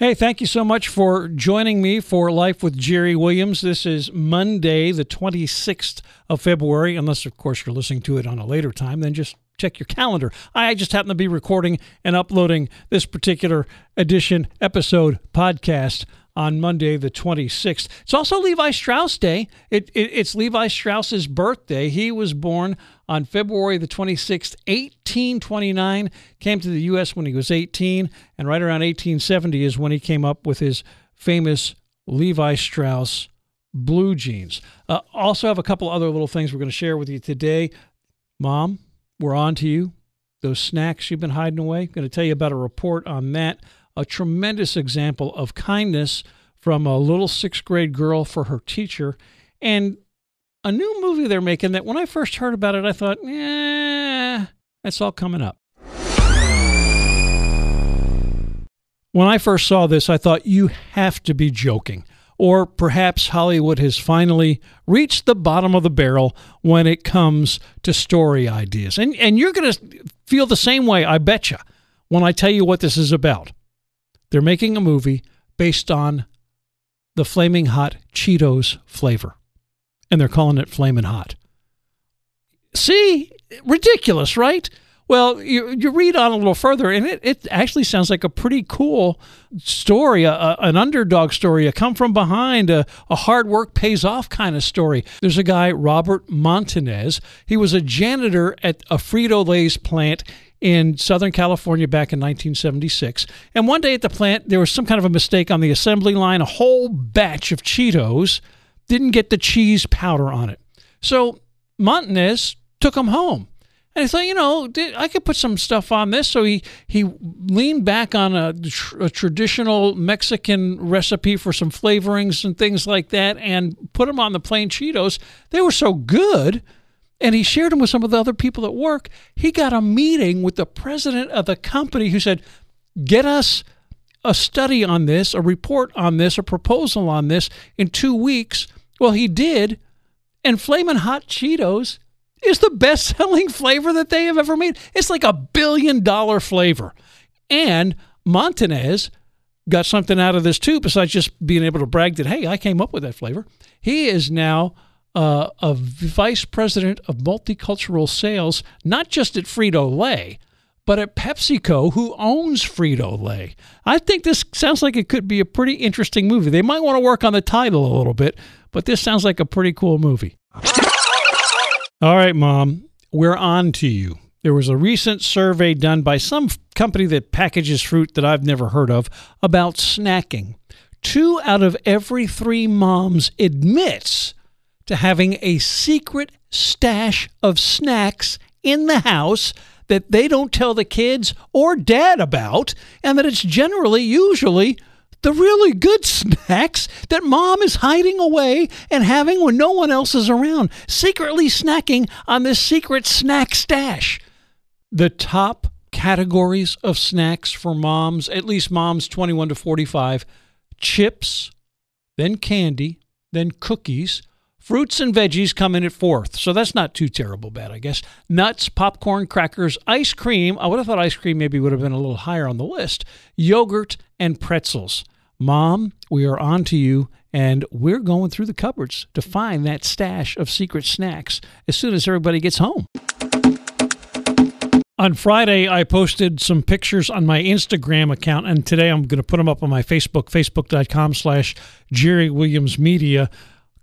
Hey, thank you so much for joining me for Life with Jerry Williams. This is Monday, the 26th of February, unless, of course, you're listening to it on a later time, then just check your calendar. I just happen to be recording and uploading this particular edition, episode, podcast on Monday, the 26th. It's also Levi Strauss Day. It, it, it's Levi Strauss's birthday. He was born on February the 26th, 1829, came to the U.S. when he was 18, and right around 1870 is when he came up with his famous Levi Strauss blue jeans. Uh, also, have a couple other little things we're going to share with you today. Mom, we're on to you. Those snacks you've been hiding away. going to tell you about a report on that. A tremendous example of kindness from a little sixth grade girl for her teacher. And a new movie they're making that when I first heard about it, I thought, yeah, that's all coming up. When I first saw this, I thought, you have to be joking. Or perhaps Hollywood has finally reached the bottom of the barrel when it comes to story ideas. And, and you're going to feel the same way, I betcha, when I tell you what this is about. They're making a movie based on the Flaming Hot Cheetos flavor and they're calling it Flamin' Hot. See, ridiculous, right? Well, you, you read on a little further, and it, it actually sounds like a pretty cool story, a, a, an underdog story, a come from behind, a, a hard work pays off kind of story. There's a guy, Robert Montanez. He was a janitor at a Frito Lay's plant in Southern California back in 1976. And one day at the plant, there was some kind of a mistake on the assembly line. A whole batch of Cheetos didn't get the cheese powder on it. So Montanez took them home. And he thought, you know, I could put some stuff on this. So he, he leaned back on a, a, traditional Mexican recipe for some flavorings and things like that and put them on the plain Cheetos. They were so good. And he shared them with some of the other people at work. He got a meeting with the president of the company who said, Get us a study on this, a report on this, a proposal on this in two weeks well, he did. And Flamin' Hot Cheetos is the best selling flavor that they have ever made. It's like a billion dollar flavor. And Montanez got something out of this too, besides just being able to brag that, hey, I came up with that flavor. He is now uh, a vice president of multicultural sales, not just at Frito Lay, but at PepsiCo, who owns Frito Lay. I think this sounds like it could be a pretty interesting movie. They might want to work on the title a little bit, but this sounds like a pretty cool movie. All right, Mom, we're on to you. There was a recent survey done by some company that packages fruit that I've never heard of about snacking. Two out of every three moms admits to having a secret stash of snacks in the house that they don't tell the kids or dad about, and that it's generally, usually, the really good snacks that mom is hiding away and having when no one else is around, secretly snacking on this secret snack stash. The top categories of snacks for moms, at least moms 21 to 45, chips, then candy, then cookies, Fruits and veggies come in at fourth, so that's not too terrible bad, I guess. Nuts, popcorn, crackers, ice cream. I would have thought ice cream maybe would have been a little higher on the list. Yogurt and pretzels. Mom, we are on to you, and we're going through the cupboards to find that stash of secret snacks as soon as everybody gets home. On Friday, I posted some pictures on my Instagram account, and today I'm going to put them up on my Facebook, facebook.com slash Jerry Williams Media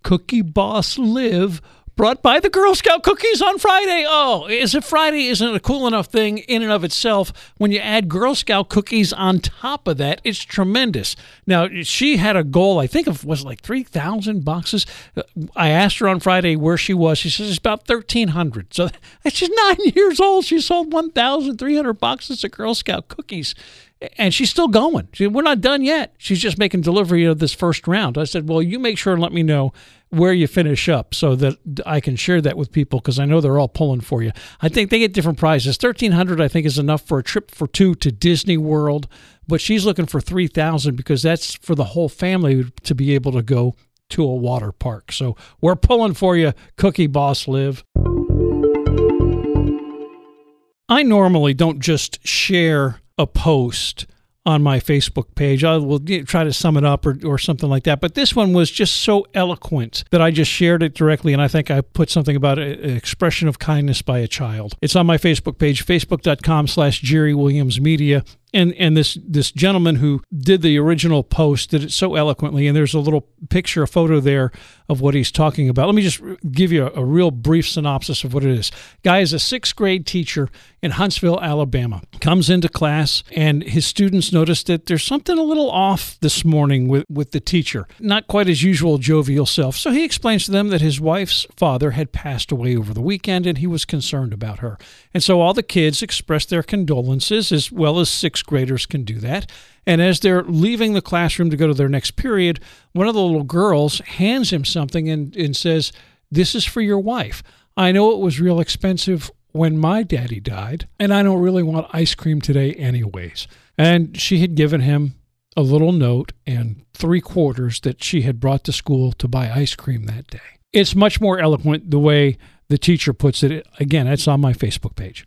Cookie Boss Live brought by the Girl Scout cookies on Friday. Oh, is it Friday isn't a cool enough thing in and of itself. When you add Girl Scout cookies on top of that, it's tremendous. Now, she had a goal, I think of was like 3,000 boxes. Uh, I asked her on Friday where she was. She says it's about 1,300. So she's nine years old. She sold 1,300 boxes of Girl Scout cookies and she's still going. She, we're not done yet. She's just making delivery of this first round. I said, well, you make sure and let me know where you finish up so that I can share that with people because I know they're all pulling for you. I think they get different prizes. Thirteen hundred, I think, is enough for a trip for two to Disney World, but she's looking for three thousand because that's for the whole family to be able to go to a water park. So we're pulling for you, Cookie Boss Live. I normally don't just share a post on my Facebook page. I will try to sum it up or, or something like that. But this one was just so eloquent that I just shared it directly, and I think I put something about an expression of kindness by a child. It's on my Facebook page, facebook.com slash Jerry Williams Media and and this this gentleman who did the original post did it so eloquently and there's a little picture a photo there of what he's talking about. Let me just give you a, a, real brief synopsis of what it is. Guy is a sixth grade teacher in huntsville alabama comes into class and his students notice that there's something a little off this morning with, with the teacher. Not quite his usual jovial self. So he explains to them that his wife's father had passed away over the weekend and he was concerned about her. And so all the kids expressed their condolences as well as six sixth graders can do that. And as they're leaving the classroom to go to their next period, one of the little girls hands him something and, and says, This is for your wife. I know it was real expensive when my daddy died, and I don't really want ice cream today, anyways. And she had given him a little note and three quarters that she had brought to school to buy ice cream that day. It's much more eloquent the way the teacher puts it. Again, it's on my Facebook page.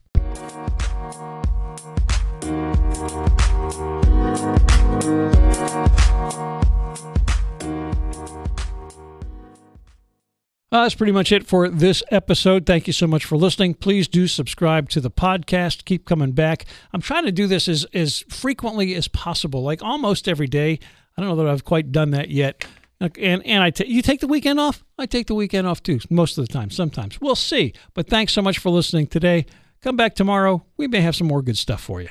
Uh, that's pretty much it for this episode. Thank you so much for listening. Please do subscribe to the podcast. Keep coming back. I'm trying to do this as, as frequently as possible, like almost every day. I don't know that I've quite done that yet. And and I t- you take the weekend off. I take the weekend off too, most of the time. Sometimes we'll see. But thanks so much for listening today. Come back tomorrow. We may have some more good stuff for you.